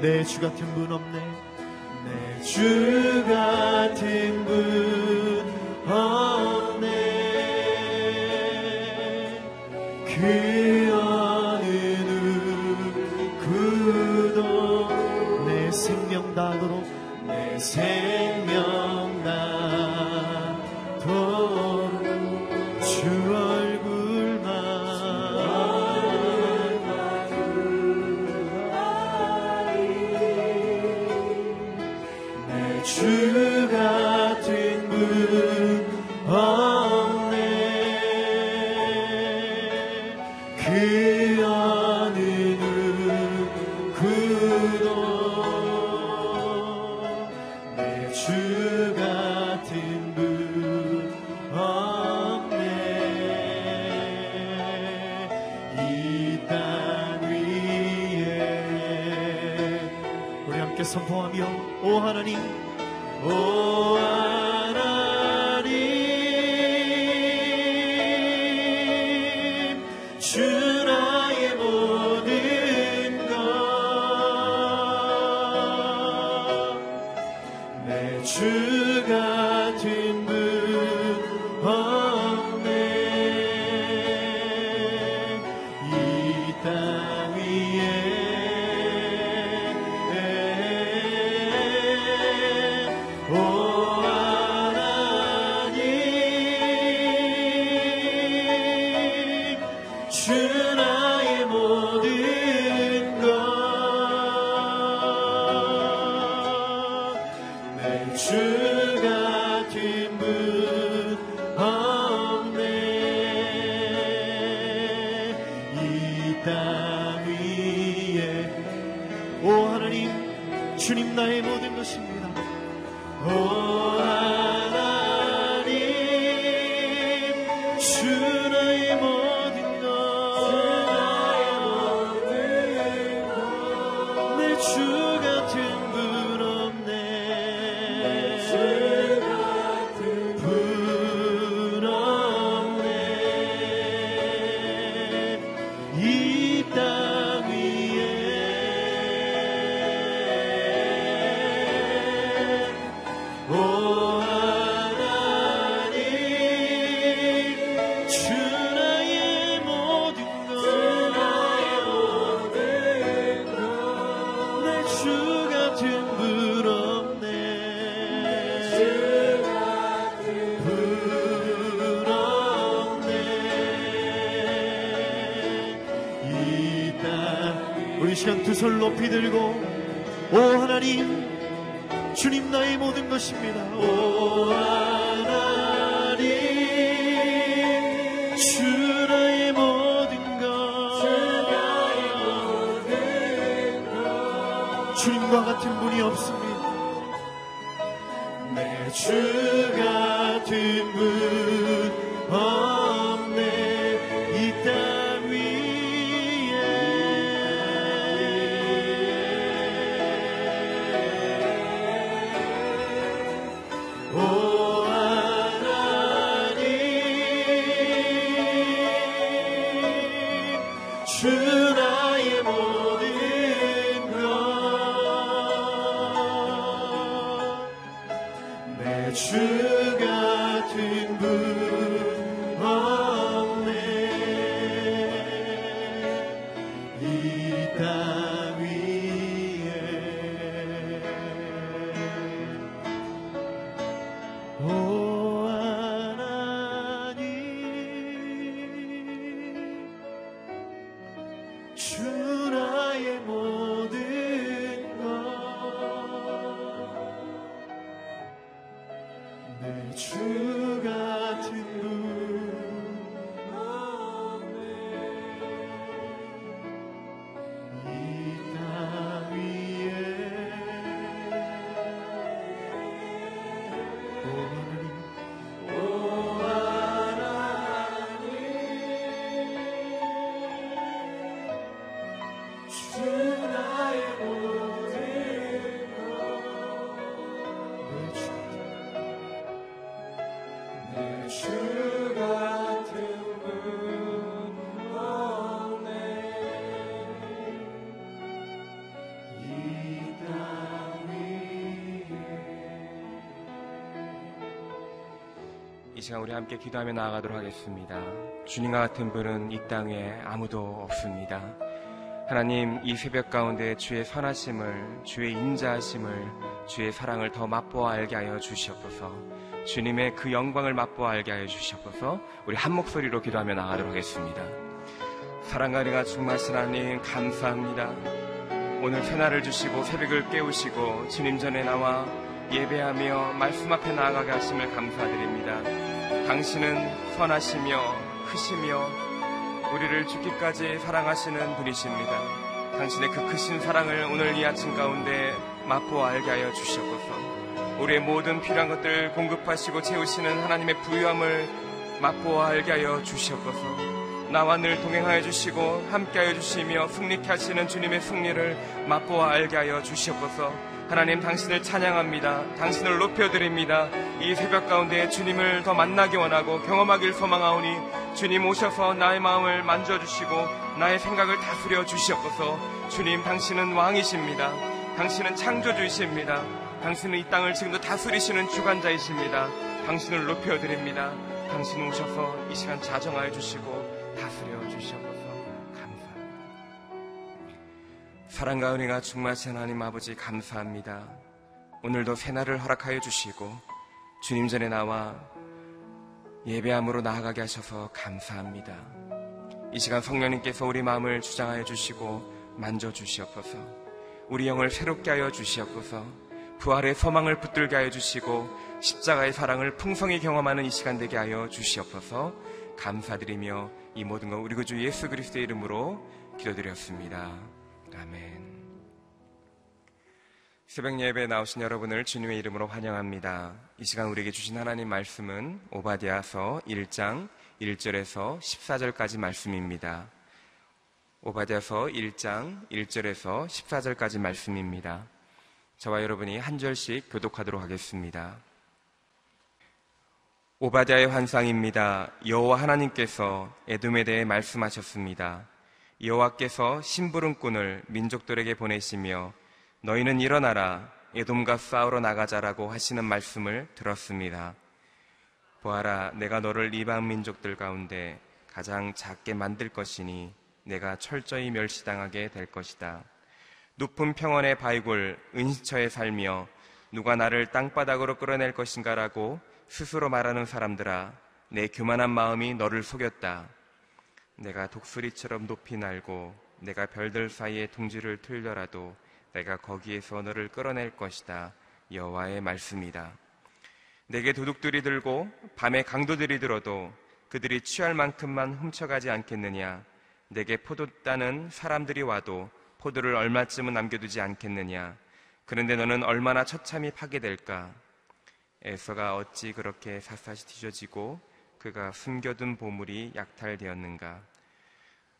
내 주 같은 분 없네. 내 주 같은 분 없네. 그 어느 누구도 내 생명 다도록 내 생 주님과 같은 분이 없습니다. 내 주 같은 분 시간 우리 함께 기도하며 나아가도록 하겠습니다. 주님과 같은 분은 이 땅에 아무도 없습니다. 하나님, 이 새벽 가운데 주의 선하심을, 주의 인자하심을, 주의 사랑을 더 맛보아 알게 하여 주시옵소서. 주님의 그 영광을 맛보아 알게 하여 주시옵소서. 우리 한 목소리로 기도하며 나아가도록 하겠습니다. 사랑과 은혜가 충만하신 하나님, 감사합니다. 오늘 새날을 주시고 새벽을 깨우시고 주님 전에 나와 예배하며 말씀 앞에 나아가게 하심을 감사드립니다. 당신은 선하시며 크시며 우리를 죽기까지 사랑하시는 분이십니다. 당신의 그 크신 사랑을 오늘 이 아침 가운데 맛보아 알게 하여 주시옵소서. 우리의 모든 필요한 것들 공급하시고 채우시는 하나님의 부유함을 맛보아 알게 하여 주시옵소서. 나와 늘 동행하여 주시고 함께하여 주시며 승리케 하시는 주님의 승리를 맛보아 알게 하여 주시옵소서. 하나님 당신을 찬양합니다. 당신을 높여드립니다. 이 새벽 가운데 주님을 더 만나기 원하고 경험하길 소망하오니 주님 오셔서 나의 마음을 만져주시고 나의 생각을 다스려 주시옵소서. 주님 당신은 왕이십니다. 당신은 창조주이십니다. 당신은 이 땅을 지금도 다스리시는 주관자이십니다. 당신을 높여드립니다. 당신 오셔서 이 시간 자정하여 주시고 다스려 주시옵소서. 감사합니다. 사랑과 은혜가 충만하신 하나님 아버지 감사합니다. 오늘도 새날을 허락하여 주시고 주님 전에 나와 예배함으로 나아가게 하셔서 감사합니다. 이 시간 성령님께서 우리 마음을 주장하여 주시고 만져 주시옵소서. 우리 영을 새롭게 하여 주시옵소서. 부활의 소망을 붙들게 하여 주시고 십자가의 사랑을 풍성히 경험하는 이 시간 되게 하여 주시옵소서. 감사드리며 이 모든 것 우리 구주 예수 그리스도의 이름으로 기도드렸습니다. 아멘. 새벽 예배에 나오신 여러분을 주님의 이름으로 환영합니다. 이 시간 우리에게 주신 하나님 말씀은 오바디아서 1장 1절에서 14절까지 말씀입니다. 오바디아서 1장 1절에서 14절까지 말씀입니다. 저와 여러분이 한 절씩 교독하도록 하겠습니다. 오바디아의 환상입니다. 여호와 하나님께서 에돔에 대해 말씀하셨습니다. 여호와께서 심부름꾼을 민족들에게 보내시며 너희는 일어나라 에돔과 싸우러 나가자라고 하시는 말씀을 들었습니다. 보아라 내가 너를 이방 민족들 가운데 가장 작게 만들 것이니 내가 철저히 멸시당하게 될 것이다. 높은 평원의 바위굴 은시처에 살며 누가 나를 땅바닥으로 끌어낼 것인가라고 스스로 말하는 사람들아 내 교만한 마음이 너를 속였다. 내가 독수리처럼 높이 날고 내가 별들 사이에 둥지를 틀더라도 내가 거기에서 너를 끌어낼 것이다. 여호와의 말씀이다. 내게 도둑들이 들고 밤에 강도들이 들어도 그들이 취할 만큼만 훔쳐가지 않겠느냐? 내게 포도 따는 사람들이 와도 포도를 얼마쯤은 남겨두지 않겠느냐? 그런데 너는 얼마나 처참히 파괴될까? 에서가 어찌 그렇게 샅샅이 뒤져지고 그가 숨겨둔 보물이 약탈되었는가?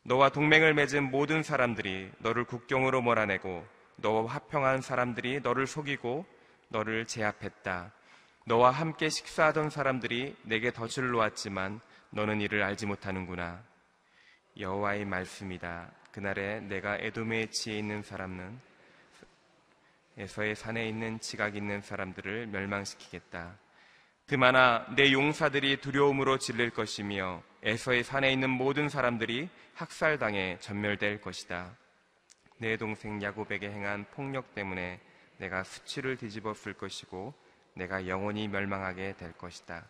너와 동맹을 맺은 모든 사람들이 너를 국경으로 몰아내고 너와 화평한 사람들이 너를 속이고 너를 제압했다. 너와 함께 식사하던 사람들이 내게 덫을 놓았지만 너는 이를 알지 못하는구나. 여호와의 말씀이다. 그날에 내가 에돔에 지혜 있는 사람은 에서의 산에 있는 지각 있는 사람들을 멸망시키겠다. 그마나 내 용사들이 두려움으로 질릴 것이며 에서의 산에 있는 모든 사람들이 학살당해 전멸될 것이다. 내 동생 야곱에게 행한 폭력 때문에 내가 수치를 뒤집어 쓸 것이고 내가 영원히 멸망하게 될 것이다.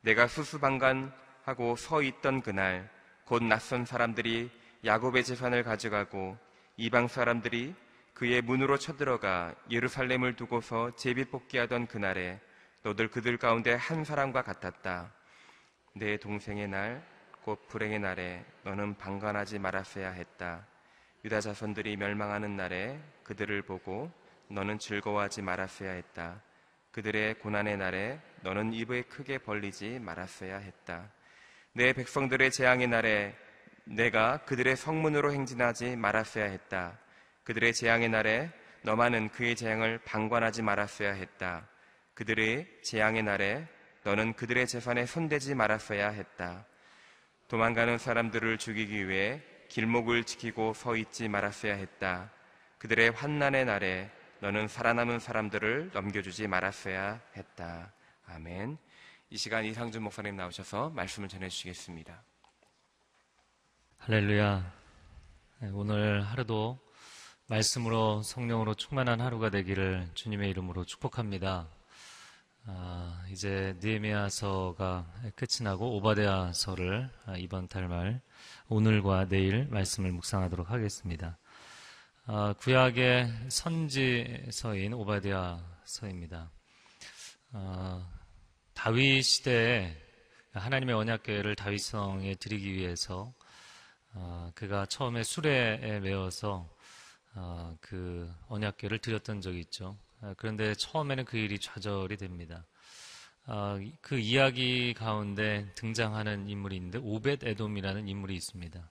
내가 수수방관하고 서 있던 그날 곧 낯선 사람들이 야곱의 재산을 가져가고 이방 사람들이 그의 문으로 쳐들어가 예루살렘을 두고서 제비뽑기하던 그날에 너들 그들 가운데 한 사람과 같았다. 내 동생의 날, 곧 불행의 날에 너는 방관하지 말았어야 했다. 유다 자손들이 멸망하는 날에 그들을 보고 너는 즐거워하지 말았어야 했다. 그들의 고난의 날에 너는 입을 크게 벌리지 말았어야 했다. 내 백성들의 재앙의 날에 내가 그들의 성문으로 행진하지 말았어야 했다. 그들의 재앙의 날에 너만은 그의 재앙을 방관하지 말았어야 했다. 그들의 재앙의 날에 너는 그들의 재산에 손대지 말았어야 했다. 도망가는 사람들을 죽이기 위해 길목을 지키고 서 있지 말았어야 했다. 그들의 환난의 날에 너는 살아남은 사람들을 넘겨주지 말았어야 했다. 아멘. 이 시간 이상준 목사님 나오셔서 말씀을 전해주시겠습니다. 할렐루야. 네, 오늘 하루도 말씀으로 성령으로 충만한 하루가 되기를 주님의 이름으로 축복합니다. 아, 이제 느헤미야서가 끝이 나고 오바데아서를 아, 이번 달 말 오늘과 내일 말씀을 묵상하도록 하겠습니다. 아, 구약의 선지서인 오바데아서입니다. 아, 다윗 시대에 하나님의 언약궤를 다윗성에 드리기 위해서 아, 그가 처음에 수레에 메어서 아, 그 언약궤를 드렸던 적이 있죠. 아, 그런데 처음에는 그 일이 좌절이 됩니다. 아, 그 이야기 가운데 등장하는 인물이 있는데 오벳 에돔이라는 인물이 있습니다.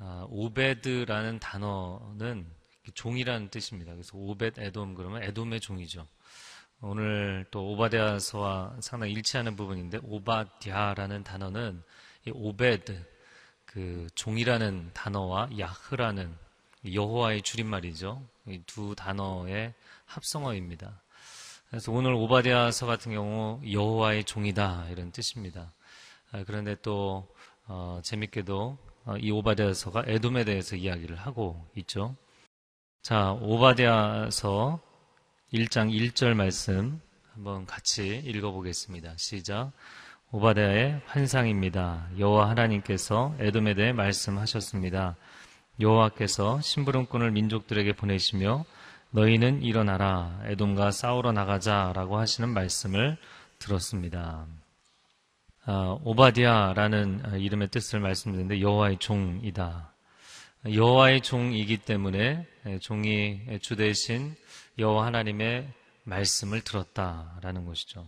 아, 오베드라는 단어는 종이라는 뜻입니다. 그래서 오벳 에돔 그러면 에돔의 종이죠. 오늘 또 오바디아서와 상당히 일치하는 부분인데 오바디아라는 단어는 이 오베드 그 종이라는 단어와 야흐라는 여호와의 줄임말이죠. 이두 단어의 합성어입니다. 그래서 오늘 오바디아서 같은 경우 여호와의 종이다 이런 뜻입니다. 아, 그런데 또 어, 재밌게도 어, 이 오바디아서가 에돔에 대해서 이야기를 하고 있죠. 자, 오바디아서 1장 1절 말씀 한번 같이 읽어보겠습니다. 시작. 오바디아의 환상입니다. 여호와 하나님께서 에돔에 대해 말씀하셨습니다. 여호와께서 심부름꾼을 민족들에게 보내시며 너희는 일어나라 에돔과 싸우러 나가자라고 하시는 말씀을 들었습니다. 아, 오바디아라는 이름의 뜻을 말씀드렸는데 여호와의 종이다. 여호와의 종이기 때문에 종이 주 대신 여호와 하나님의 말씀을 들었다라는 것이죠.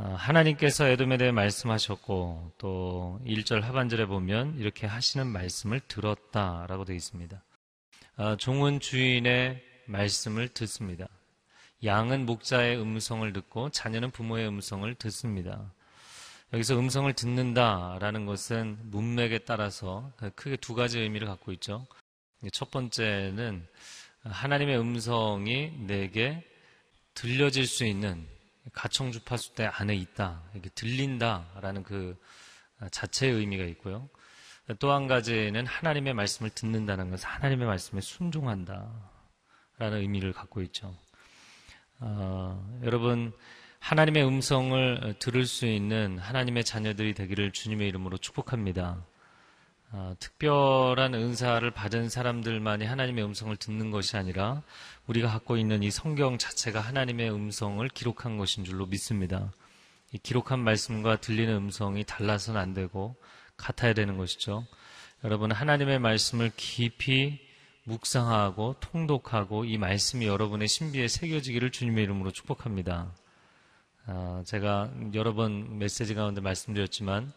아, 하나님께서 에돔에 대해 말씀하셨고 또 1절 하반절에 보면 이렇게 하시는 말씀을 들었다라고 되어 있습니다. 아, 종은 주인의 말씀을 듣습니다. 양은 목자의 음성을 듣고 자녀는 부모의 음성을 듣습니다. 여기서 음성을 듣는다라는 것은 문맥에 따라서 크게 두 가지 의미를 갖고 있죠. 첫 번째는 하나님의 음성이 내게 들려질 수 있는 가청 주파수 대 안에 있다. 이렇게 들린다라는 그 자체의 의미가 있고요. 또 한 가지는 하나님의 말씀을 듣는다는 것은 하나님의 말씀에 순종한다라는 의미를 갖고 있죠. 어, 여러분 하나님의 음성을 들을 수 있는 하나님의 자녀들이 되기를 주님의 이름으로 축복합니다. 어, 특별한 은사를 받은 사람들만이 하나님의 음성을 듣는 것이 아니라 우리가 갖고 있는 이 성경 자체가 하나님의 음성을 기록한 것인 줄로 믿습니다. 이 기록한 말씀과 들리는 음성이 달라서는 안 되고 같아야 되는 것이죠. 여러분 하나님의 말씀을 깊이 묵상하고 통독하고 이 말씀이 여러분의 신비에 새겨지기를 주님의 이름으로 축복합니다. 어, 제가 여러 번 메시지 가운데 말씀드렸지만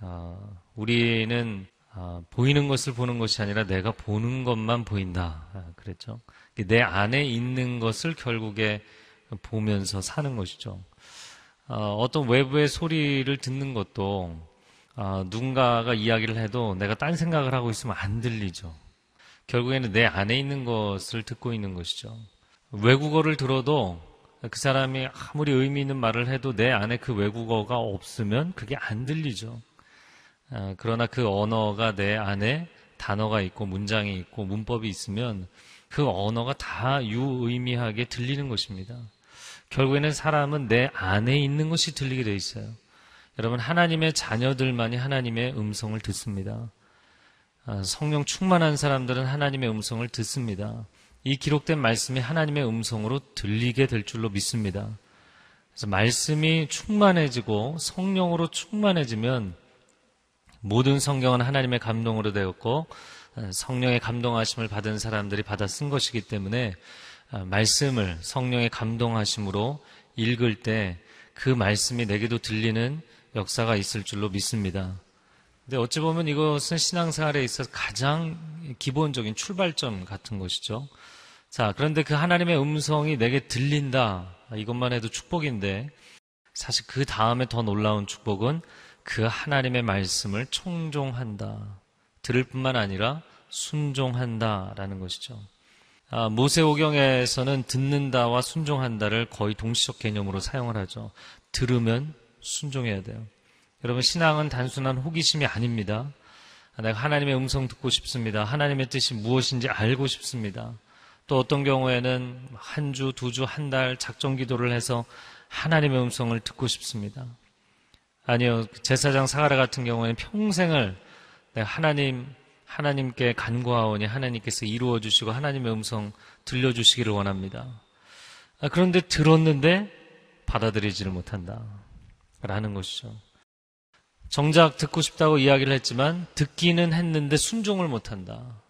어, 우리는 어, 보이는 것을 보는 것이 아니라 내가 보는 것만 보인다. 아, 그랬죠. 내 안에 있는 것을 결국에 보면서 사는 것이죠. 어, 떤 외부의 소리를 듣는 것도 어, 누군가가 이야기를 해도 내가 딴 생각을 하고 있으면 안 들리죠. 결국에는 내 안에 있는 것을 듣고 있는 것이죠. 외국어를 들어도 그 사람이 아무리 의미 있는 말을 해도 내 안에 그 외국어가 없으면 그게 안 들리죠. 아, 그러나 그 언어가 내 안에 단어가 있고 문장이 있고 문법이 있으면 그 언어가 다 유의미하게 들리는 것입니다. 결국에는 사람은 내 안에 있는 것이 들리게 돼 있어요. 여러분 하나님의 자녀들만이 하나님의 음성을 듣습니다. 아, 성령 충만한 사람들은 하나님의 음성을 듣습니다. 이 기록된 말씀이 하나님의 음성으로 들리게 될 줄로 믿습니다. 그래서 말씀이 충만해지고 성령으로 충만해지면 모든 성경은 하나님의 감동으로 되었고 성령의 감동하심을 받은 사람들이 받아 쓴 것이기 때문에 아, 말씀을 성령의 감동하심으로 읽을 때 그 말씀이 내게도 들리는 역사가 있을 줄로 믿습니다. 근데 어찌 보면 이것은 신앙생활에 있어서 가장 기본적인 출발점 같은 것이죠. 자, 그런데 그 하나님의 음성이 내게 들린다. 이것만 해도 축복인데, 사실 그 다음에 더 놀라운 축복은 그 하나님의 말씀을 청종한다. 들을 뿐만 아니라 순종한다라는 것이죠. 아, 모세오경에서는 듣는다와 순종한다를 거의 동시적 개념으로 사용을 하죠. 들으면 순종해야 돼요. 여러분, 신앙은 단순한 호기심이 아닙니다. 내가 하나님의 음성 듣고 싶습니다. 하나님의 뜻이 무엇인지 알고 싶습니다. 또 어떤 경우에는 한 주, 두 주, 한 달 작정 기도를 해서 하나님의 음성을 듣고 싶습니다. 아니요, 제사장 사가랴 같은 경우에는 평생을 하나님, 하나님께 간구하오니 하나님께서 이루어 주시고 하나님의 음성 들려 주시기를 원합니다. 아, 그런데 들었는데 받아들이지를 못한다. 라는 것이죠. 정작 듣고 싶다고 이야기를 했지만 듣기는 했는데 순종을 못한다.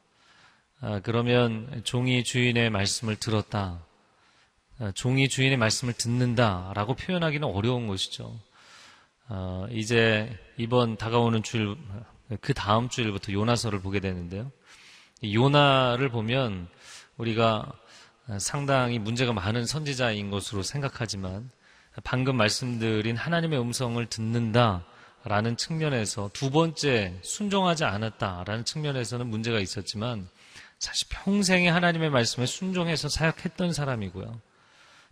아, 그러면 종이 주인의 말씀을 들었다. 아, 종이 주인의 말씀을 듣는다라고 표현하기는 어려운 것이죠. 아, 이제 이번 다가오는 주일, 그 다음 주일부터 요나서를 보게 되는데요. 요나를 보면 우리가 상당히 문제가 많은 선지자인 것으로 생각하지만 방금 말씀드린 하나님의 음성을 듣는다라는 측면에서 두 번째 순종하지 않았다라는 측면에서는 문제가 있었지만 사실 평생에 하나님의 말씀에 순종해서 사역했던 사람이고요.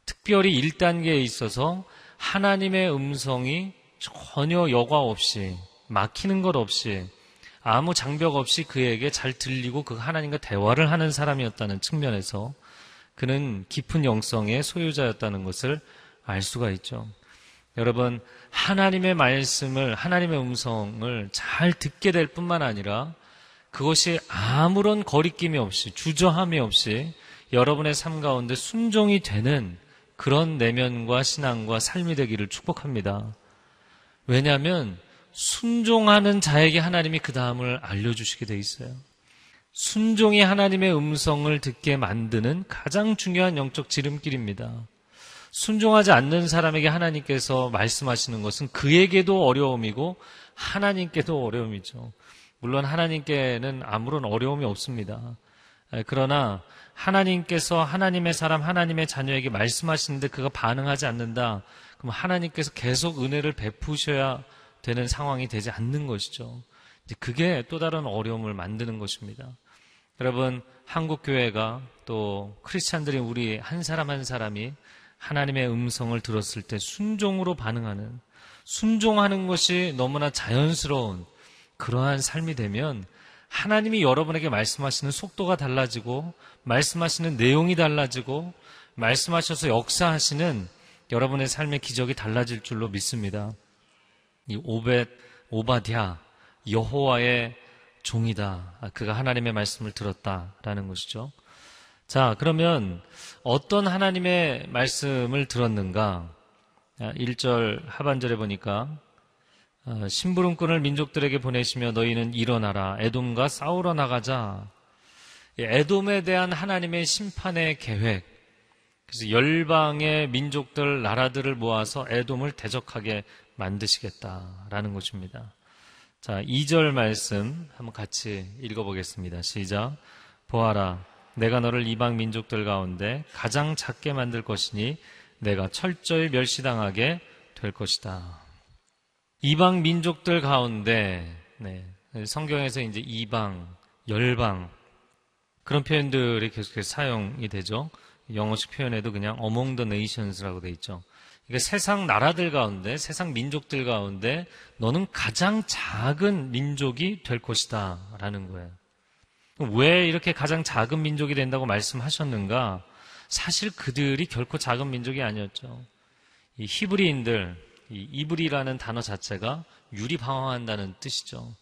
특별히 1단계에 있어서 하나님의 음성이 전혀 여과 없이 막히는 것 없이 아무 장벽 없이 그에게 잘 들리고 그 하나님과 대화를 하는 사람이었다는 측면에서 그는 깊은 영성의 소유자였다는 것을 알 수가 있죠. 여러분, 하나님의 말씀을, 하나님의 음성을 잘 듣게 될 뿐만 아니라 그것이 아무런 거리낌이 없이 주저함이 없이 여러분의 삶 가운데 순종이 되는 그런 내면과 신앙과 삶이 되기를 축복합니다. 왜냐하면 순종하는 자에게 하나님이 그 다음을 알려주시게 돼 있어요. 순종이 하나님의 음성을 듣게 만드는 가장 중요한 영적 지름길입니다. 순종하지 않는 사람에게 하나님께서 말씀하시는 것은 그에게도 어려움이고 하나님께도 어려움이죠. 물론 하나님께는 아무런 어려움이 없습니다. 그러나 하나님께서 하나님의 사람, 하나님의 자녀에게 말씀하시는데 그가 반응하지 않는다. 그럼 하나님께서 계속 은혜를 베푸셔야 되는 상황이 되지 않는 것이죠. 그게 또 다른 어려움을 만드는 것입니다. 여러분, 한국 교회가 또 크리스찬들이 우리 한 사람 한 사람이 하나님의 음성을 들었을 때 순종으로 반응하는 순종하는 것이 너무나 자연스러운 그러한 삶이 되면 하나님이 여러분에게 말씀하시는 속도가 달라지고 말씀하시는 내용이 달라지고 말씀하셔서 역사하시는 여러분의 삶의 기적이 달라질 줄로 믿습니다. 이 오벳 오바디아 여호와의 종이다. 아, 그가 하나님의 말씀을 들었다라는 것이죠. 자, 그러면 어떤 하나님의 말씀을 들었는가? 1절 아, 하반절에 보니까 아, 심부름꾼을 민족들에게 보내시며 너희는 일어나라 에돔과 싸우러 나가자. 에돔에 대한 하나님의 심판의 계획. 그래서 열방의 민족들 나라들을 모아서 에돔을 대적하게 만드시겠다라는 것입니다. 자, 2절 말씀 한번 같이 읽어보겠습니다. 시작. 보아라. 내가 너를 이방 민족들 가운데 가장 작게 만들 것이니 내가 철저히 멸시당하게 될 것이다. 이방 민족들 가운데 네, 성경에서 이제 이방, 열방 그런 표현들이 계속해서 사용이 되죠. 영어식 표현에도 그냥 among the nations라고 돼 있죠. 그러니까 세상 나라들 가운데, 세상 민족들 가운데 너는 가장 작은 민족이 될 것이다. 라는 거예요. 왜 이렇게 가장 작은 민족이 된다고 말씀하셨는가? 사실 그들이 결코 작은 민족이 아니었죠. 이 히브리인들, 이 이브리라는 단어 자체가 유리 방황한다는 뜻이죠.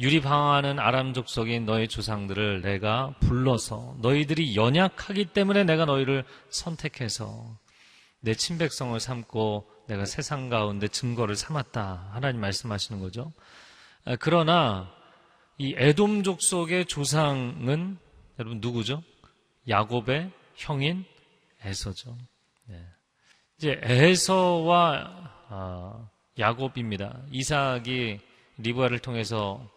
유리방황하는 아람 족속인 너희 조상들을 내가 불러서 너희들이 연약하기 때문에 내가 너희를 선택해서 내 친백성을 삼고 내가 세상 가운데 증거를 삼았다. 하나님 말씀하시는 거죠. 아, 그러나 이 에돔 족 속의 조상은 여러분 누구죠? 야곱의 형인 에서죠. 네. 이제 에서와 아, 야곱입니다. 이삭이 리브아를 통해서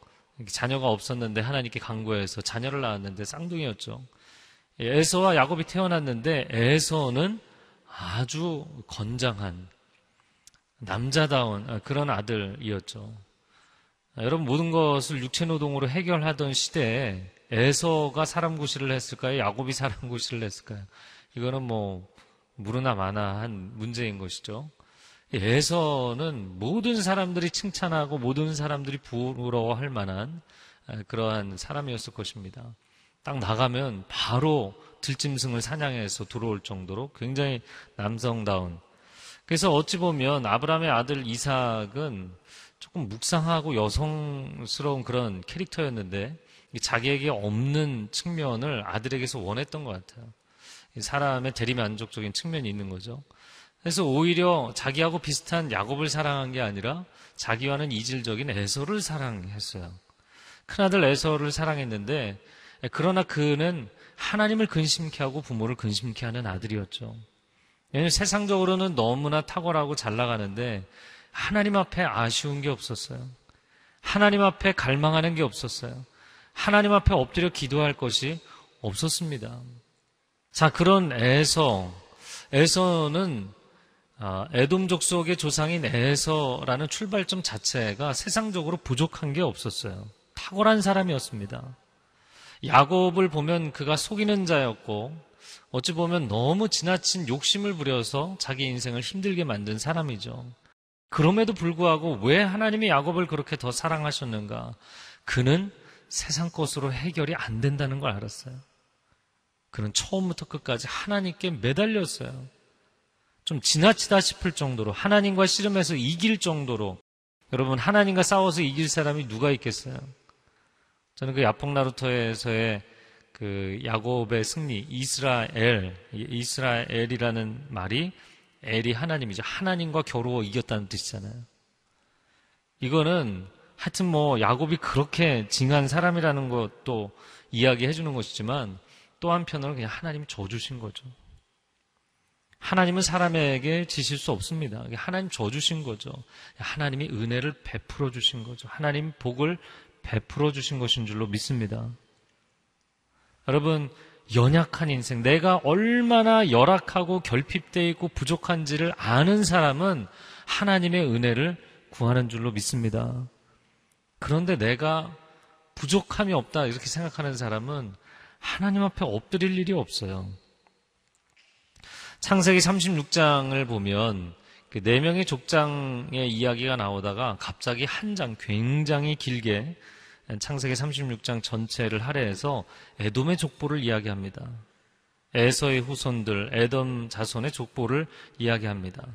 자녀가 없었는데 하나님께 강구해서 자녀를 낳았는데 쌍둥이였죠. 에서와 야곱이 태어났는데 에서는 아주 건장한 남자다운 아, 그런 아들이었죠. 아, 여러분 모든 것을 육체 노동으로 해결하던 시대에 에서가 사람 구실을 했을까요? 야곱이 사람 구실을 했을까요? 이거는 뭐 무르나 마나한 문제인 것이죠. 에서는 모든 사람들이 칭찬하고 모든 사람들이 부러워할 만한 아, 그러한 사람이었을 것입니다. 딱 나가면 바로 들짐승을 사냥해서 들어올 정도로 굉장히 남성다운. 그래서 어찌 보면 아브라함의 아들 이삭은 조금 묵상하고 여성스러운 그런 캐릭터였는데 자기에게 없는 측면을 아들에게서 원했던 것 같아요. 사람의 대리만족적인 측면이 있는 거죠. 그래서 오히려 자기하고 비슷한 야곱을 사랑한 게 아니라 자기와는 이질적인 에서를 사랑했어요. 큰아들 에서를 사랑했는데 그러나 그는 하나님을 근심케 하고 부모를 근심케 하는 아들이었죠. 왜냐하면 세상적으로는 너무나 탁월하고 잘 나가는데 하나님 앞에 아쉬운 게 없었어요. 하나님 앞에 갈망하는 게 없었어요. 하나님 앞에 엎드려 기도할 것이 없었습니다. 자, 그런 에서, 에서는 아, 에돔 족 속의 조상인 에서라는 출발점 자체가 세상적으로 부족한 게 없었어요. 탁월한 사람이었습니다. 야곱을 보면 그가 속이는 자였고 어찌 보면 너무 지나친 욕심을 부려서 자기 인생을 힘들게 만든 사람이죠. 그럼에도 불구하고 왜 하나님이 야곱을 그렇게 더 사랑하셨는가? 그는 세상 것으로 해결이 안 된다는 걸 알았어요. 그는 처음부터 끝까지 하나님께 매달렸어요. 좀 지나치다 싶을 정도로 하나님과 씨름해서 이길 정도로 여러분 하나님과 싸워서 이길 사람이 누가 있겠어요? 저는 그 야폭 나루터에서의 그 야곱의 승리, 이스라엘, 이스라엘이라는 말이 엘이 하나님이죠. 하나님과 겨루어 이겼다는 뜻이잖아요. 이거는 하여튼 뭐 야곱이 그렇게 징한 사람이라는 것도 이야기해 주는 것이지만 또 한편으로는 그냥 하나님이 져주신 거죠. 하나님은 사람에게 지실 수 없습니다. 하나님 져주신 거죠. 하나님이 은혜를 베풀어 주신 거죠. 하나님 복을 베풀어 주신 것인 줄로 믿습니다. 여러분, 연약한 인생, 내가 얼마나 열악하고 결핍되어 있고 부족한지를 아는 사람은 하나님의 은혜를 구하는 줄로 믿습니다. 그런데 내가 부족함이 없다 이렇게 생각하는 사람은 하나님 앞에 엎드릴 일이 없어요. 창세기 36장을 보면 그 네 명의 족장의 이야기가 나오다가 갑자기 한 장 굉장히 길게 창세기 36장 전체를 할애해서 에돔의 족보를 이야기합니다. 에서의 후손들, 에돔 자손의 족보를 이야기합니다.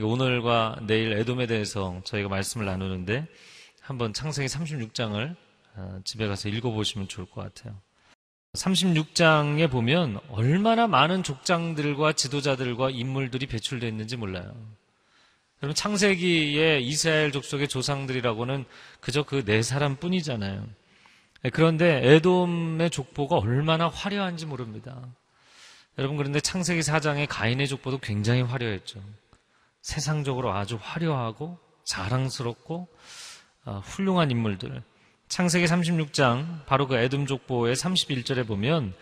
오늘과 내일 에돔에 대해서 저희가 말씀을 나누는데 한번 창세기 36장을 어, 집에 가서 읽어보시면 좋을 것 같아요. 36장에 보면 얼마나 많은 족장들과 지도자들과 인물들이 배출되어 있는지 몰라요. 여러분 창세기의 이스라엘 족속의 조상들이라고는 그저 그 네 사람 뿐이잖아요. 네, 그런데 에돔의 족보가 얼마나 화려한지 모릅니다. 여러분 그런데 창세기 4장의 가인의 족보도 굉장히 화려했죠. 세상적으로 아주 화려하고 자랑스럽고 어, 훌륭한 인물들. 창세기 36장 바로 그 에돔 족보의 31절에 보면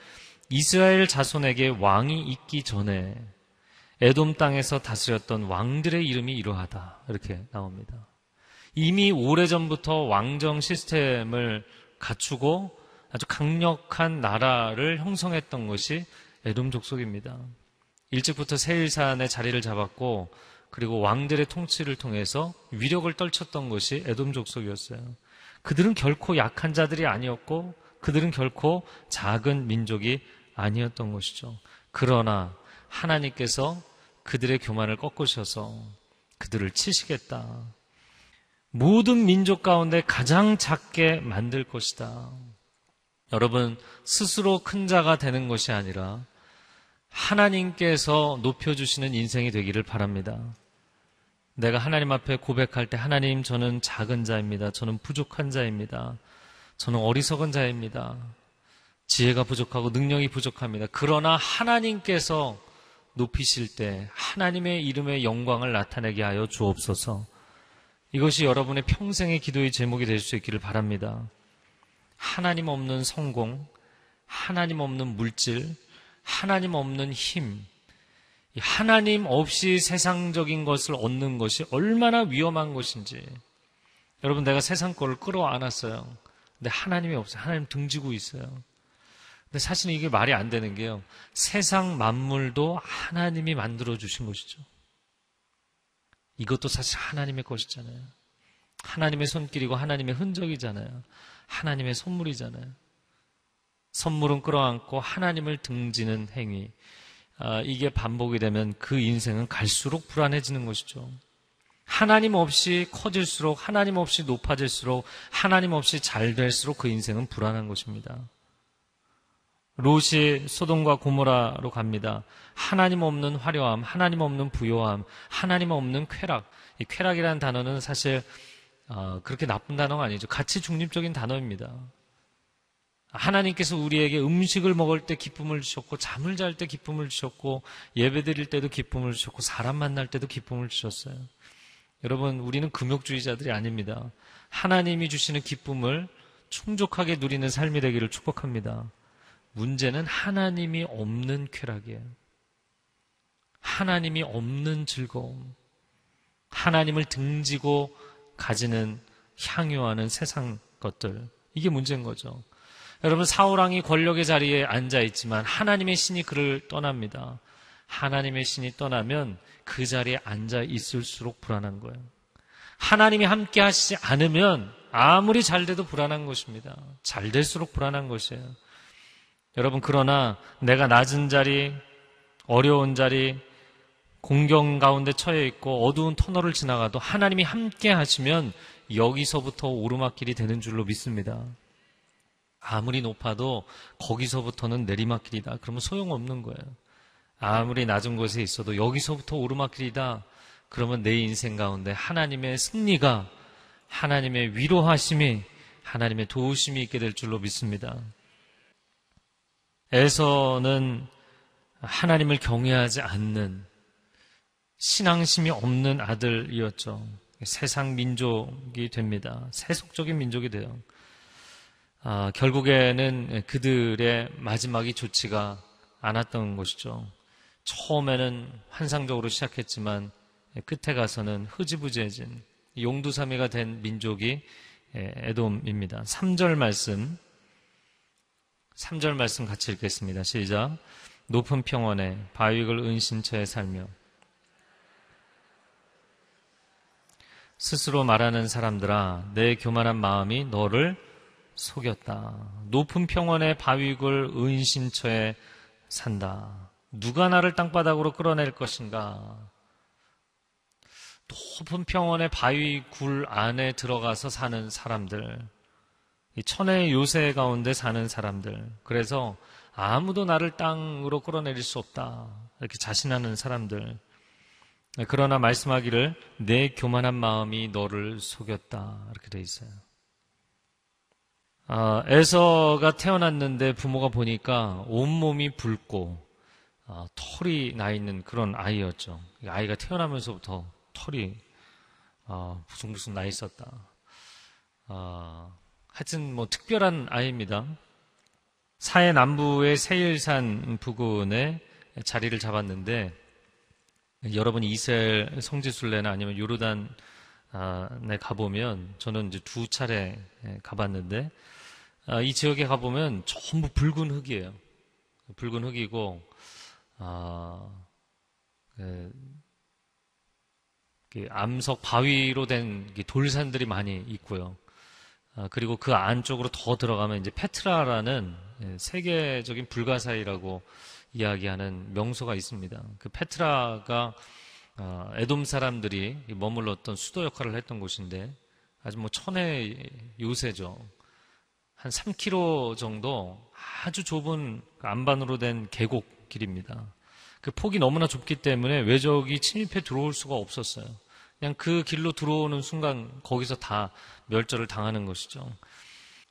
이스라엘 자손에게 왕이 있기 전에 에돔 땅에서 다스렸던 왕들의 이름이 이러하다. 이렇게 나옵니다. 이미 오래전부터 왕정 시스템을 갖추고 아주 강력한 나라를 형성했던 것이 에돔 족속입니다. 일찍부터 세일산에 자리를 잡았고 그리고 왕들의 통치를 통해서 위력을 떨쳤던 것이 에돔 족속이었어요. 그들은 결코 약한 자들이 아니었고 그들은 결코 작은 민족이 아니었던 것이죠. 그러나 하나님께서 그들의 교만을 꺾으셔서 그들을 치시겠다. 모든 민족 가운데 가장 작게 만들 것이다. 여러분, 스스로 큰 자가 되는 것이 아니라 하나님께서 높여주시는 인생이 되기를 바랍니다. 내가 하나님 앞에 고백할 때 하나님 저는 작은 자입니다. 저는 부족한 자입니다. 저는 어리석은 자입니다. 지혜가 부족하고 능력이 부족합니다. 그러나 하나님께서 높이실 때 하나님의 이름의 영광을 나타내게 하여 주옵소서. 이것이 여러분의 평생의 기도의 제목이 될 수 있기를 바랍니다. 하나님 없는 성공, 하나님 없는 물질, 하나님 없는 힘, 하나님 없이 세상적인 것을 얻는 것이 얼마나 위험한 것인지. 여러분, 내가 세상 거를 끌어안았어요. 근데 하나님이 없어요. 하나님 등지고 있어요. 근데 사실은 이게 말이 안 되는 게요. 세상 만물도 하나님이 만들어 주신 것이죠. 이것도 사실 하나님의 것이잖아요. 하나님의 손길이고 하나님의 흔적이잖아요. 하나님의 선물이잖아요. 선물은 끌어안고 하나님을 등지는 행위. 아, 이게 반복이 되면 그 인생은 갈수록 불안해지는 것이죠. 하나님 없이 커질수록, 하나님 없이 높아질수록, 하나님 없이 잘 될수록 그 인생은 불안한 것입니다. 롯이 소돔과 고모라로 갑니다. 하나님 없는 화려함, 하나님 없는 부요함, 하나님 없는 쾌락. 이 쾌락이라는 단어는 사실 어, 그렇게 나쁜 단어가 아니죠. 가치 중립적인 단어입니다. 하나님께서 우리에게 음식을 먹을 때 기쁨을 주셨고 잠을 잘 때 기쁨을 주셨고 예배 드릴 때도 기쁨을 주셨고 사람 만날 때도 기쁨을 주셨어요. 여러분 우리는 금욕주의자들이 아닙니다. 하나님이 주시는 기쁨을 충족하게 누리는 삶이 되기를 축복합니다. 문제는 하나님이 없는 쾌락이에요. 하나님이 없는 즐거움. 하나님을 등지고 가지는 향유하는 세상 것들. 이게 문제인 거죠. 여러분 사울왕이 권력의 자리에 앉아 있지만 하나님의 신이 그를 떠납니다. 하나님의 신이 떠나면 그 자리에 앉아 있을수록 불안한 거예요. 하나님이 함께 하시지 않으면 아무리 잘 돼도 불안한 것입니다. 잘 될수록 불안한 것이에요. 여러분 그러나 내가 낮은 자리, 어려운 자리, 공경 가운데 처해 있고 어두운 터널을 지나가도 하나님이 함께 하시면 여기서부터 오르막길이 되는 줄로 믿습니다. 아무리 높아도 거기서부터는 내리막길이다. 그러면 소용없는 거예요. 아무리 낮은 곳에 있어도 여기서부터 오르막길이다. 그러면 내 인생 가운데 하나님의 승리가 하나님의 위로하심이 하나님의 도우심이 있게 될 줄로 믿습니다. 에서는 하나님을 경외하지 않는 신앙심이 없는 아들이었죠. 세상 민족이 됩니다. 세속적인 민족이 돼요. 아, 결국에는 그들의 마지막이 좋지가 않았던 것이죠. 처음에는 환상적으로 시작했지만 끝에 가서는 흐지부지해진 용두사미가 된 민족이 에돔입니다. 3절 말씀 3절 말씀 같이 읽겠습니다. 시작. 높은 평원에 바위글 은신처에 살며 스스로 말하는 사람들아 내 교만한 마음이 너를 속였다. 높은 평원에 바위굴 은신처에 산다. 누가 나를 땅바닥으로 끌어낼 것인가? 높은 평원의 바위 굴 안에 들어가서 사는 사람들. 이 천의 요새 가운데 사는 사람들. 그래서 아무도 나를 땅으로 끌어내릴 수 없다. 이렇게 자신하는 사람들. 그러나 말씀하기를 내 교만한 마음이 너를 속였다. 이렇게 돼 있어요. 아, 에서가 태어났는데 부모가 보니까 온몸이 붉고 아, 털이 나 있는 그런 아이였죠. 아이가 태어나면서부터 털이 아, 무슨 나 있었다. 아, 하여튼 뭐 특별한 아이입니다. 사해 남부의 세일산 부근에 자리를 잡았는데 여러분이 이스라엘 성지순례나 아니면 요르단에 가보면 저는 이제 두 차례 가봤는데 아, 이 지역에 가보면 전부 붉은 흙이에요. 붉은 흙이고 아, 그, 그 암석 바위로 된 돌산들이 많이 있고요. 아, 그리고 그 안쪽으로 더 들어가면 이제 페트라라는 예, 세계적인 불가사이라고 이야기하는 명소가 있습니다. 그 페트라가 아, 에돔 사람들이 머물렀던 수도 역할을 했던 곳인데 아주 뭐 천의 요새죠. 한 3km 정도 아주 좁은 그 안반으로 된 계곡 길입니다. 그 폭이 너무나 좁기 때문에 외적이 침입해 들어올 수가 없었어요. 그냥 그 길로 들어오는 순간 거기서 다 멸절을 당하는 것이죠.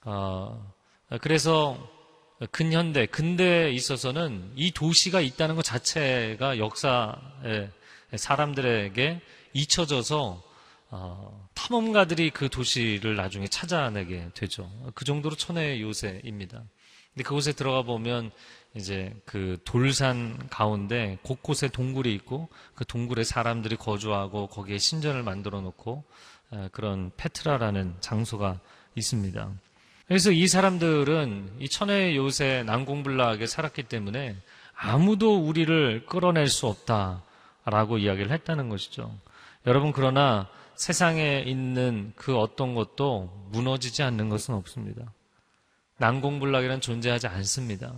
어, 그래서 근현대, 근대에 있어서는 이 도시가 있다는 것 자체가 역사에 사람들에게 잊혀져서 어, 탐험가들이 그 도시를 나중에 찾아내게 되죠. 그 정도로 천의 요새입니다. 근데 그곳에 들어가 보면 이제 그 돌산 가운데 곳곳에 동굴이 있고 그 동굴에 사람들이 거주하고 거기에 신전을 만들어 놓고 그런 페트라라는 장소가 있습니다. 그래서 이 사람들은 이 천의 요새 난공불락에 살았기 때문에 아무도 우리를 끌어낼 수 없다라고 이야기를 했다는 것이죠. 여러분 그러나 세상에 있는 그 어떤 것도 무너지지 않는 것은 없습니다. 난공불락이란 존재하지 않습니다.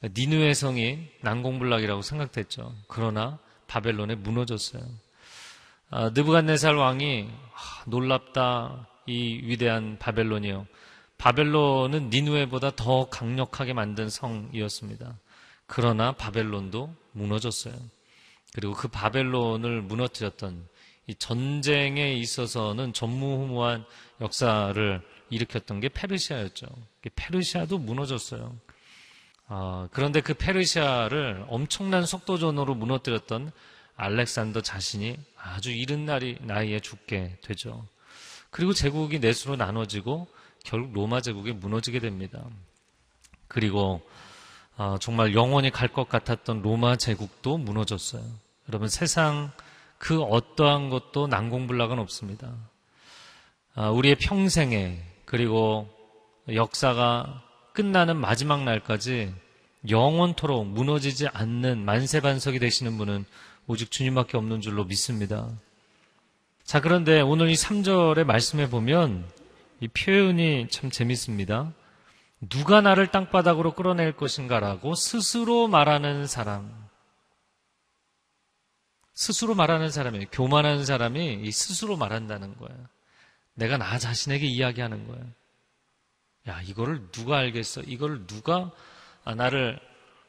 니누의 성이 난공불락이라고 생각됐죠. 그러나 바벨론에 무너졌어요. 아, 느부갓네살 왕이 아, 놀랍다 이 위대한 바벨론이요. 바벨론은 니누에보다 더 강력하게 만든 성이었습니다. 그러나 바벨론도 무너졌어요. 그리고 그 바벨론을 무너뜨렸던 이 전쟁에 있어서는 전무후무한 역사를 일으켰던 게 페르시아였죠. 페르시아도 무너졌어요. 아, 그런데 그 페르시아를 엄청난 속도전으로 무너뜨렸던 알렉산더 자신이 아주 이른 날이 나이에 죽게 되죠. 그리고 제국이 넷으로 나눠지고 결국 로마 제국이 무너지게 됩니다. 그리고 아, 정말 영원히 갈 것 같았던 로마 제국도 무너졌어요. 여러분 세상 그 어떠한 것도 난공불락은 없습니다. 아, 우리의 평생에 그리고 역사가 끝나는 마지막 날까지 영원토록 무너지지 않는 만세반석이 되시는 분은 오직 주님밖에 없는 줄로 믿습니다. 자, 그런데 오늘 이 3절의 말씀에 보면 이 표현이 참 재밌습니다. 누가 나를 땅바닥으로 끌어낼 것인가라고 스스로 말하는 사람. 스스로 말하는 사람이, 교만한 사람이 이 스스로 말한다는 거예요. 내가 나 자신에게 이야기하는 거예요. 야, 이거를 누가 알겠어? 이걸 누가 아, 나를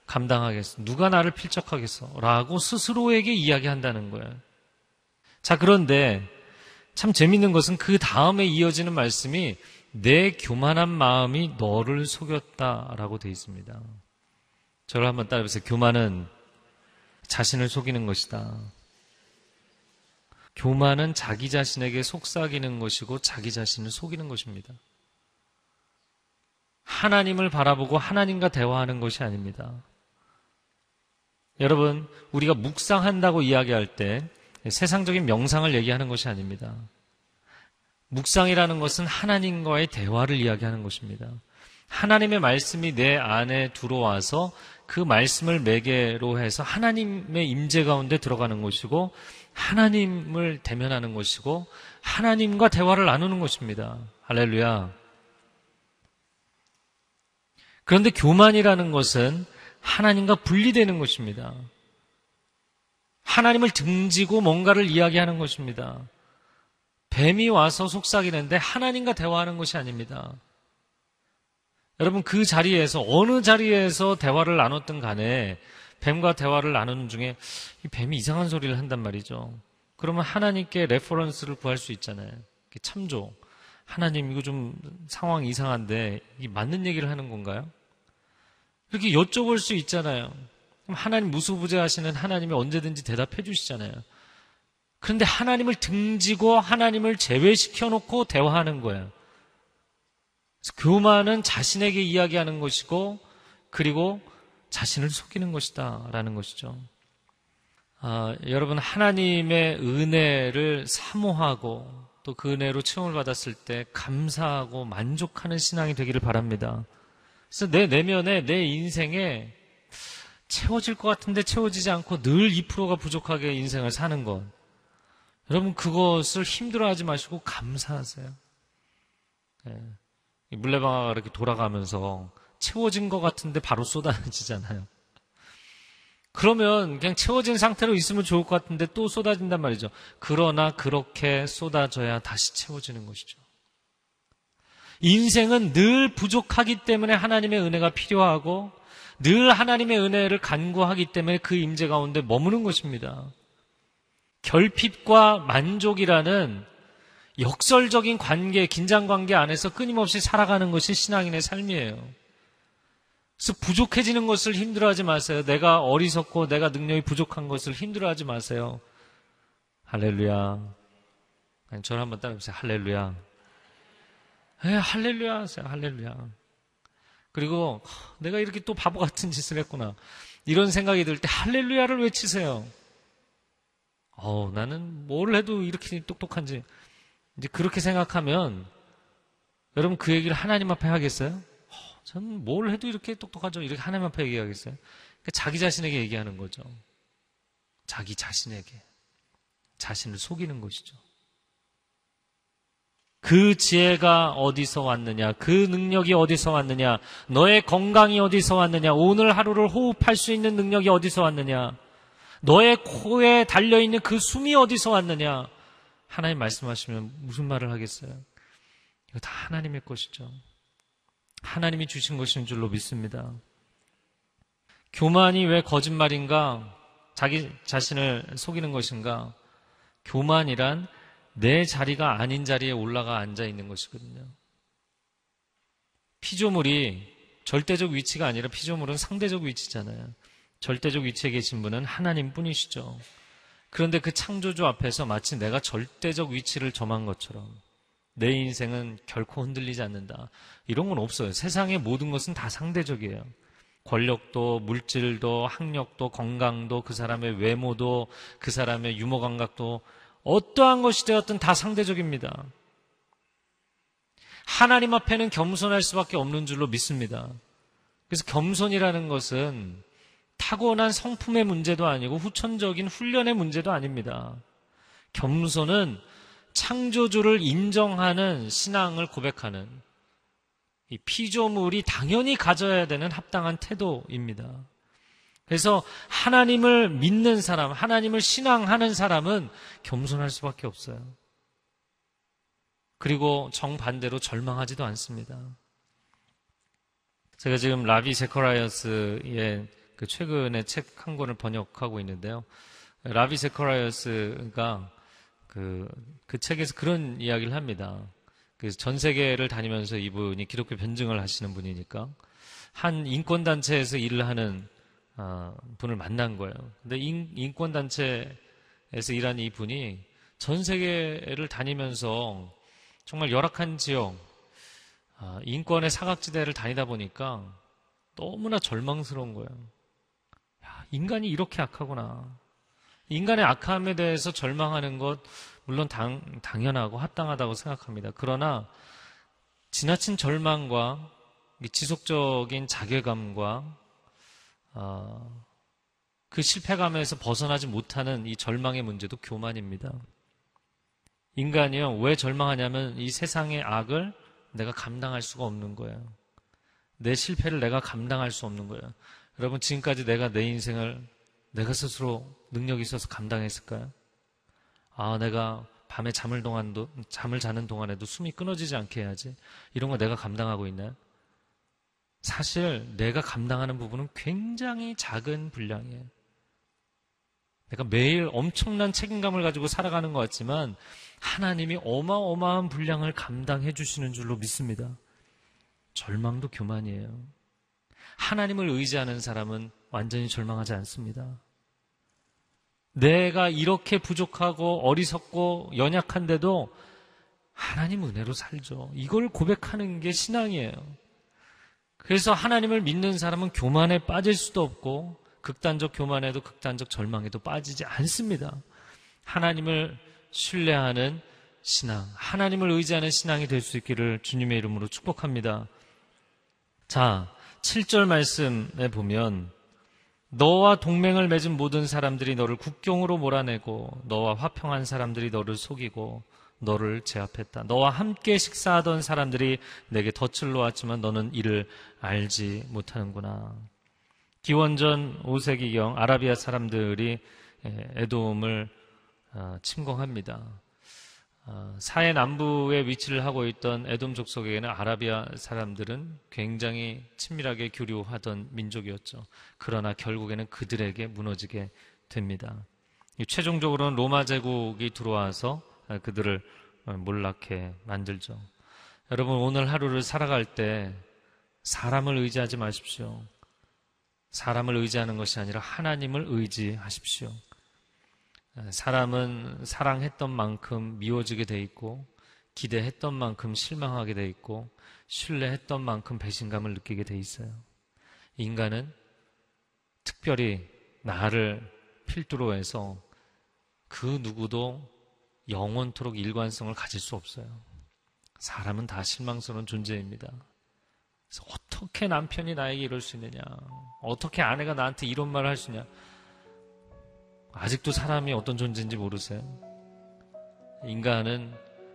감당하겠어? 누가 나를 필적하겠어? 라고 스스로에게 이야기한다는 거예요. 자, 그런데 참 재밌는 것은 그 다음에 이어지는 말씀이 내 교만한 마음이 너를 속였다라고 되어 있습니다. 저를 한번 따라해보세요. 교만은 자신을 속이는 것이다. 교만은 자기 자신에게 속삭이는 것이고 자기 자신을 속이는 것입니다. 하나님을 바라보고 하나님과 대화하는 것이 아닙니다. 여러분, 우리가 묵상한다고 이야기할 때 세상적인 명상을 얘기하는 것이 아닙니다. 묵상이라는 것은 하나님과의 대화를 이야기하는 것입니다. 하나님의 말씀이 내 안에 들어와서 그 말씀을 매개로 해서 하나님의 임재 가운데 들어가는 것이고 하나님을 대면하는 것이고 하나님과 대화를 나누는 것입니다. 할렐루야. 그런데 교만이라는 것은 하나님과 분리되는 것입니다. 하나님을 등지고 뭔가를 이야기하는 것입니다. 뱀이 와서 속삭이는데 하나님과 대화하는 것이 아닙니다. 여러분 그 자리에서 어느 자리에서 대화를 나눴든 간에 뱀과 대화를 나누는 중에 이 뱀이 이상한 소리를 한단 말이죠. 그러면 하나님께 reference를 구할 수 있잖아요. 참조. 하나님 이거 좀 상황이 이상한데 이게 맞는 얘기를 하는 건가요? 이렇게 여쭤볼 수 있잖아요. 그럼 하나님 무소부재하시는 하나님이 언제든지 대답해 주시잖아요. 그런데 하나님을 등지고 하나님을 제외시켜 놓고 대화하는 거예요. 교만은 자신에게 이야기하는 것이고 그리고 자신을 속이는 것이다 라는 것이죠. 아, 여러분 하나님의 은혜를 사모하고 또 그 은혜로 체험을 받았을 때 감사하고 만족하는 신앙이 되기를 바랍니다. 그래서 내 내면에 내 인생에 채워질 것 같은데 채워지지 않고 늘 2%가 부족하게 인생을 사는 것. 여러분 그것을 힘들어하지 마시고 감사하세요. 네. 물레방아가 이렇게 돌아가면서 채워진 것 같은데 바로 쏟아지잖아요. 그러면 그냥 채워진 상태로 있으면 좋을 것 같은데 또 쏟아진단 말이죠. 그러나 그렇게 쏟아져야 다시 채워지는 것이죠. 인생은 늘 부족하기 때문에 하나님의 은혜가 필요하고 늘 하나님의 은혜를 간구하기 때문에 그 임재 가운데 머무는 것입니다. 결핍과 만족이라는 역설적인 관계, 긴장 관계 안에서 끊임없이 살아가는 것이 신앙인의 삶이에요. 그래서 부족해지는 것을 힘들어하지 마세요. 내가 어리석고 내가 능력이 부족한 것을 힘들어하지 마세요. 할렐루야. 아니, 저를 한번 따라해보세요. 할렐루야. 에, 할렐루야 하세요. 할렐루야. 그리고 내가 이렇게 또 바보 같은 짓을 했구나. 이런 생각이 들 때 할렐루야를 외치세요. 어, 나는 뭘 해도 이렇게 똑똑한지. 이제 그렇게 생각하면 여러분 그 얘기를 하나님 앞에 하겠어요? 어, 저는 뭘 해도 이렇게 똑똑하죠. 이렇게 하나님 앞에 얘기하겠어요? 그러니까 자기 자신에게 얘기하는 거죠. 자기 자신에게. 자신을 속이는 것이죠. 그 지혜가 어디서 왔느냐? 그 능력이 어디서 왔느냐? 너의 건강이 어디서 왔느냐? 오늘 하루를 호흡할 수 있는 능력이 어디서 왔느냐? 너의 코에 달려있는 그 숨이 어디서 왔느냐? 하나님 말씀하시면 무슨 말을 하겠어요? 이거 다 하나님의 것이죠. 하나님이 주신 것인 줄로 믿습니다. 교만이 왜 거짓말인가? 자기 자신을 속이는 것인가? 교만이란 내 자리가 아닌 자리에 올라가 앉아 있는 것이거든요. 피조물이 절대적 위치가 아니라 피조물은 상대적 위치잖아요. 절대적 위치에 계신 분은 하나님 뿐이시죠. 그런데 그 창조주 앞에서 마치 내가 절대적 위치를 점한 것처럼 내 인생은 결코 흔들리지 않는다. 이런 건 없어요. 세상의 모든 것은 다 상대적이에요. 권력도, 물질도, 학력도, 건강도, 그 사람의 외모도, 그 사람의 유머 감각도, 어떠한 것이 되었든 다 상대적입니다. 하나님 앞에는 겸손할 수밖에 없는 줄로 믿습니다. 그래서 겸손이라는 것은 타고난 성품의 문제도 아니고 후천적인 훈련의 문제도 아닙니다. 겸손은 창조주를 인정하는 신앙을 고백하는 이 피조물이 당연히 가져야 되는 합당한 태도입니다. 그래서 하나님을 믿는 사람, 하나님을 신앙하는 사람은 겸손할 수밖에 없어요. 그리고 정반대로 절망하지도 않습니다. 제가 지금 라비 재커라이어스의 그 최근에 책 한 권을 번역하고 있는데요. 라비 재커라이어스가 그, 그 책에서 그런 이야기를 합니다. 그전 세계를 다니면서 이분이 기독교 변증을 하시는 분이니까 한 인권단체에서 일을 하는 어, 분을 만난 거예요. 근데 인, 권 단체에서 일하는 이 분이 전 세계를 다니면서 정말 열악한 지역, 아, 인권의 사각지대를 다니다 보니까 너무나 절망스러운 거예요. 야, 인간이 이렇게 악하구나. 인간의 악함에 대해서 절망하는 것, 물론 당, 당연하고 합당하다고 생각합니다. 그러나 지나친 절망과 지속적인 자괴감과 어, 그 실패감에서 벗어나지 못하는 이 절망의 문제도 교만입니다. 인간이요, 왜 절망하냐면 이 세상의 악을 내가 감당할 수가 없는 거예요. 내 실패를 내가 감당할 수 없는 거예요. 여러분, 지금까지 내가 내 인생을 내가 스스로 능력이 있어서 감당했을까요? 아, 내가 밤에 잠을 동안도, 잠을 자는 동안에도 숨이 끊어지지 않게 해야지. 이런 거 내가 감당하고 있나요? 사실 내가 감당하는 부분은 굉장히 작은 분량이에요. 내가 매일 엄청난 책임감을 가지고 살아가는 것 같지만 하나님이 어마어마한 분량을 감당해 주시는 줄로 믿습니다. 절망도 교만이에요. 하나님을 의지하는 사람은 완전히 절망하지 않습니다. 내가 이렇게 부족하고 어리석고 연약한데도 하나님 은혜로 살죠. 이걸 고백하는 게 신앙이에요. 그래서 하나님을 믿는 사람은 교만에 빠질 수도 없고 극단적 교만에도 극단적 절망에도 빠지지 않습니다. 하나님을 신뢰하는 신앙, 하나님을 의지하는 신앙이 될 수 있기를 주님의 이름으로 축복합니다. 자, 7절 말씀에 보면 너와 동맹을 맺은 모든 사람들이 너를 국경으로 몰아내고 너와 화평한 사람들이 너를 속이고 너를 제압했다. 너와 함께 식사하던 사람들이 내게 덫을 놓았지만 너는 이를 알지 못하는구나. 기원전 5세기경 아라비아 사람들이 에돔을 어, 침공합니다. 어, 사해 남부에 위치를 하고 있던 에돔 족속에게는 아라비아 사람들은 굉장히 친밀하게 교류하던 민족이었죠. 그러나 결국에는 그들에게 무너지게 됩니다. 최종적으로는 로마 제국이 들어와서 그들을 몰락해 만들죠. 여러분 오늘 하루를 살아갈 때 사람을 의지하지 마십시오. 사람을 의지하는 것이 아니라 하나님을 의지하십시오. 사람은 사랑했던 만큼 미워지게 돼 있고 기대했던 만큼 실망하게 돼 있고 신뢰했던 만큼 배신감을 느끼게 돼 있어요. 인간은 특별히 나를 필두로 해서 그 누구도 영원토록 일관성을 가질 수 없어요. 사람은 다 실망스러운 존재입니다. 어떻게 남편이 나에게 이럴 수 있느냐? 어떻게 아내가 나한테 이런 말을 할 수 있냐? 아직도 사람이 어떤 존재인지 모르세요? 인간은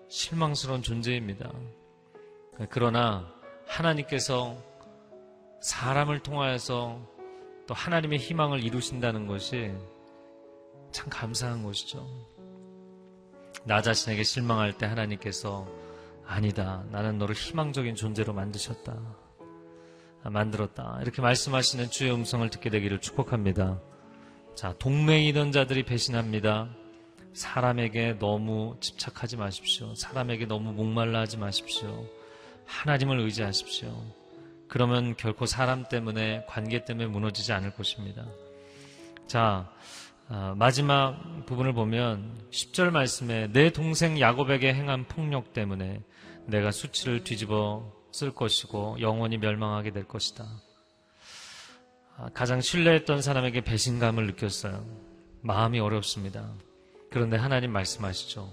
실망스러운 존재입니다. 그러나 하나님께서 사람을 통하여서 또 하나님의 희망을 이루신다는 것이 참 감사한 것이죠. 나 자신에게 실망할 때 하나님께서 아니다. 나는 너를 희망적인 존재로 만드셨다. 만들었다. 이렇게 말씀하시는 주의 음성을 듣게 되기를 축복합니다. 자, 동맹이던 자들이 배신합니다. 사람에게 너무 집착하지 마십시오. 사람에게 너무 목말라 하지 마십시오. 하나님을 의지하십시오. 그러면 결코 사람 때문에, 관계 때문에 무너지지 않을 것입니다. 자, 어, 마지막 부분을 보면 10절 말씀에 내 동생 야곱에게 행한 폭력 때문에 내가 수치를 뒤집어 쓸 것이고 영원히 멸망하게 될 것이다. 아, 가장 신뢰했던 사람에게 배신감을 느꼈어요. 마음이 어렵습니다. 그런데 하나님 말씀하시죠.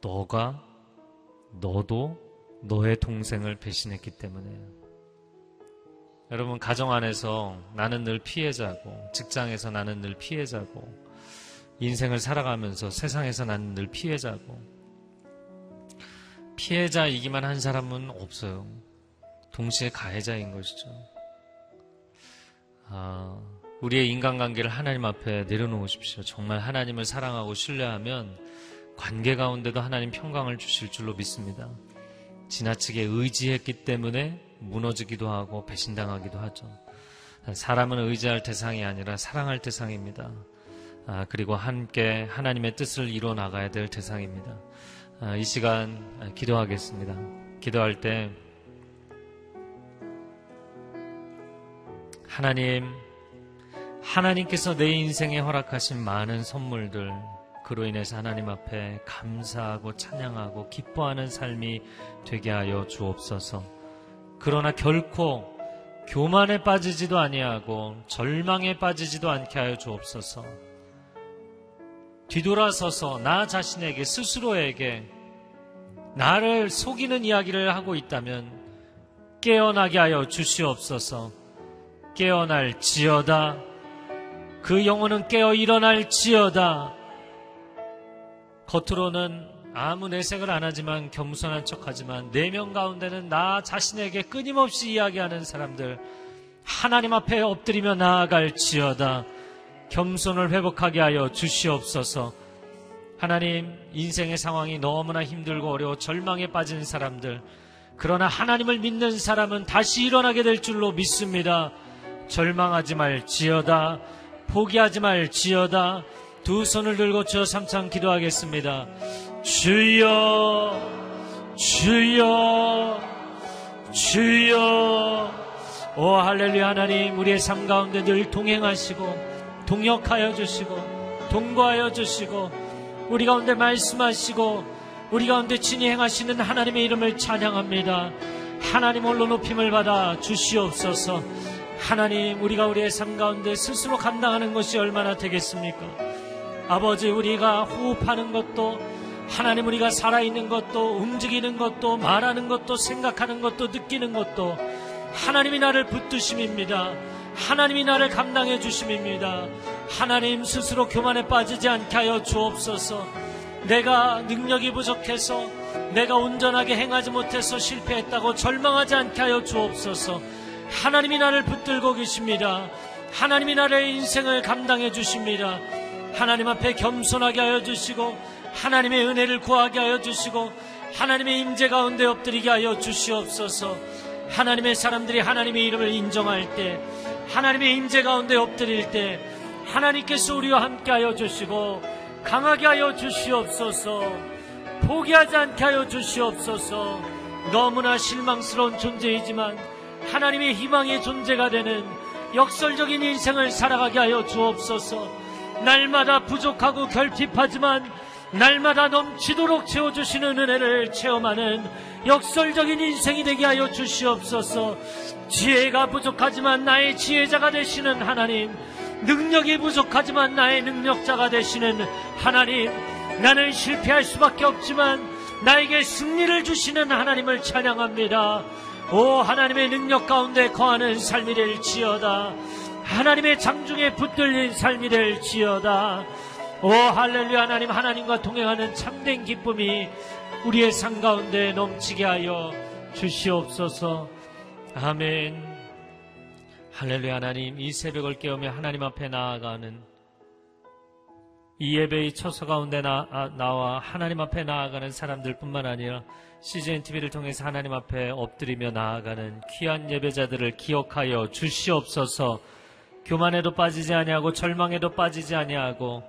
너가, 너도 너의 동생을 배신했기 때문에. 여러분, 가정 안에서 나는 늘 피해자고, 직장에서 나는 늘 피해자고, 인생을 살아가면서 세상에서 나는 늘 피해자고, 피해자이기만 한 사람은 없어요. 동시에 가해자인 것이죠. 아, 우리의 인간관계를 하나님 앞에 내려놓으십시오. 정말 하나님을 사랑하고 신뢰하면 관계 가운데도 하나님 평강을 주실 줄로 믿습니다. 지나치게 의지했기 때문에 무너지기도 하고 배신당하기도 하죠. 사람은 의지할 대상이 아니라 사랑할 대상입니다. 아, 그리고 함께 하나님의 뜻을 이루어 나가야 될 대상입니다. 아, 이 시간 기도하겠습니다. 기도할 때 하나님, 하나님께서 내 인생에 허락하신 많은 선물들, 그로 인해서 하나님 앞에 감사하고 찬양하고 기뻐하는 삶이 되게 하여 주옵소서. 그러나 결코 교만에 빠지지도 아니하고 절망에 빠지지도 않게 하여 주옵소서. 뒤돌아서서 나 자신에게 스스로에게 나를 속이는 이야기를 하고 있다면 깨어나게 하여 주시옵소서. 깨어날 지어다. 그 영혼은 깨어 일어날 지어다. 겉으로는 아무 내색을 안 하지만 겸손한 척 하지만 내면 가운데는 나 자신에게 끊임없이 이야기하는 사람들 하나님 앞에 엎드리며 나아갈 지어다. 겸손을 회복하게 하여 주시옵소서. 하나님, 인생의 상황이 너무나 힘들고 어려워 절망에 빠진 사람들, 그러나 하나님을 믿는 사람은 다시 일어나게 될 줄로 믿습니다. 절망하지 말지어다. 포기하지 말지어다. 두 손을 들고 저 삼창 기도하겠습니다. 주여, 주여, 주여. 오 할렐루야 하나님 우리의 삶 가운데 늘 동행하시고 동역하여 주시고 동거하여 주시고 우리 가운데 말씀하시고 우리 가운데 친히 행하시는 하나님의 이름을 찬양합니다. 하나님 홀로 높임을 받아 주시옵소서. 하나님 우리가 우리의 삶 가운데 스스로 감당하는 것이 얼마나 되겠습니까? 아버지 우리가 호흡하는 것도 하나님 우리가 살아있는 것도 움직이는 것도 말하는 것도 생각하는 것도 느끼는 것도 하나님이 나를 붙드심입니다. 하나님이 나를 감당해 주심입니다. 하나님 스스로 교만에 빠지지 않게 하여 주옵소서. 내가 능력이 부족해서 내가 온전하게 행하지 못해서 실패했다고 절망하지 않게 하여 주옵소서. 하나님이 나를 붙들고 계십니다. 하나님이 나의 인생을 감당해 주십니다. 하나님 앞에 겸손하게 하여 주시고 하나님의 은혜를 구하게 하여 주시고 하나님의 임재 가운데 엎드리게 하여 주시옵소서. 하나님의 사람들이 하나님의 이름을 인정할 때 하나님의 임재 가운데 엎드릴 때 하나님께서 우리와 함께 하여 주시고 강하게 하여 주시옵소서 포기하지 않게 하여 주시옵소서 너무나 실망스러운 존재이지만 하나님의 희망의 존재가 되는 역설적인 인생을 살아가게 하여 주옵소서 날마다 부족하고 결핍하지만 날마다 넘치도록 채워주시는 은혜를 체험하는 역설적인 인생이 되게 하여 주시옵소서. 지혜가 부족하지만 나의 지혜자가 되시는 하나님, 능력이 부족하지만 나의 능력자가 되시는 하나님, 나는 실패할 수밖에 없지만 나에게 승리를 주시는 하나님을 찬양합니다. 오 하나님의 능력 가운데 거하는 삶이 될지어다. 하나님의 장중에 붙들린 삶이 될지어다. 오 할렐루야 하나님 하나님과 동행하는 참된 기쁨이 우리의 삶 가운데 넘치게 하여 주시옵소서. 아멘. 할렐루야 하나님 이 새벽을 깨우며 하나님 앞에 나아가는 이 예배의 처소 가운데 나, 아, 나와 하나님 앞에 나아가는 사람들뿐만 아니라 CGN TV를 통해서 하나님 앞에 엎드리며 나아가는 귀한 예배자들을 기억하여 주시옵소서. 교만에도 빠지지 아니하고 절망에도 빠지지 아니하고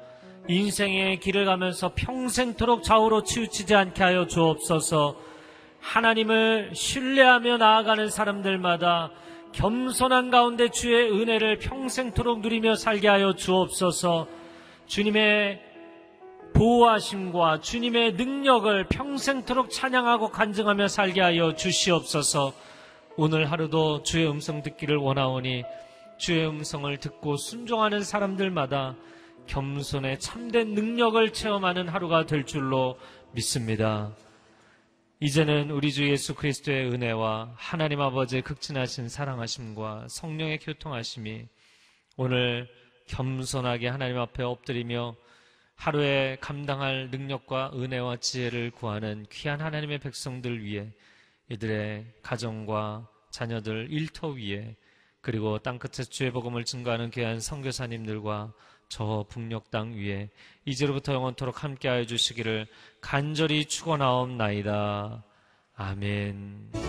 인생의 길을 가면서 평생토록 좌우로 치우치지 않게 하여 주옵소서. 하나님을 신뢰하며 나아가는 사람들마다 겸손한 가운데 주의 은혜를 평생토록 누리며 살게 하여 주옵소서. 주님의 보호하심과 주님의 능력을 평생토록 찬양하고 간증하며 살게 하여 주시옵소서. 오늘 하루도 주의 음성 듣기를 원하오니 주의 음성을 듣고 순종하는 사람들마다 겸손의 참된 능력을 체험하는 하루가 될 줄로 믿습니다. 이제는 우리 주 예수 그리스도의 은혜와 하나님 아버지의 극진하신 사랑하심과 성령의 교통하심이 오늘 겸손하게 하나님 앞에 엎드리며 하루에 감당할 능력과 은혜와 지혜를 구하는 귀한 하나님의 백성들 위해 이들의 가정과 자녀들 일터 위에 그리고 땅끝에 주의 복음을 증거하는 귀한 선교사님들과 저 북녘 땅 위에 이제로부터 영원토록 함께하여 주시기를 간절히 축원하옵나이다. 아멘.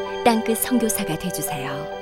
땅끝 선교사가 되주세요.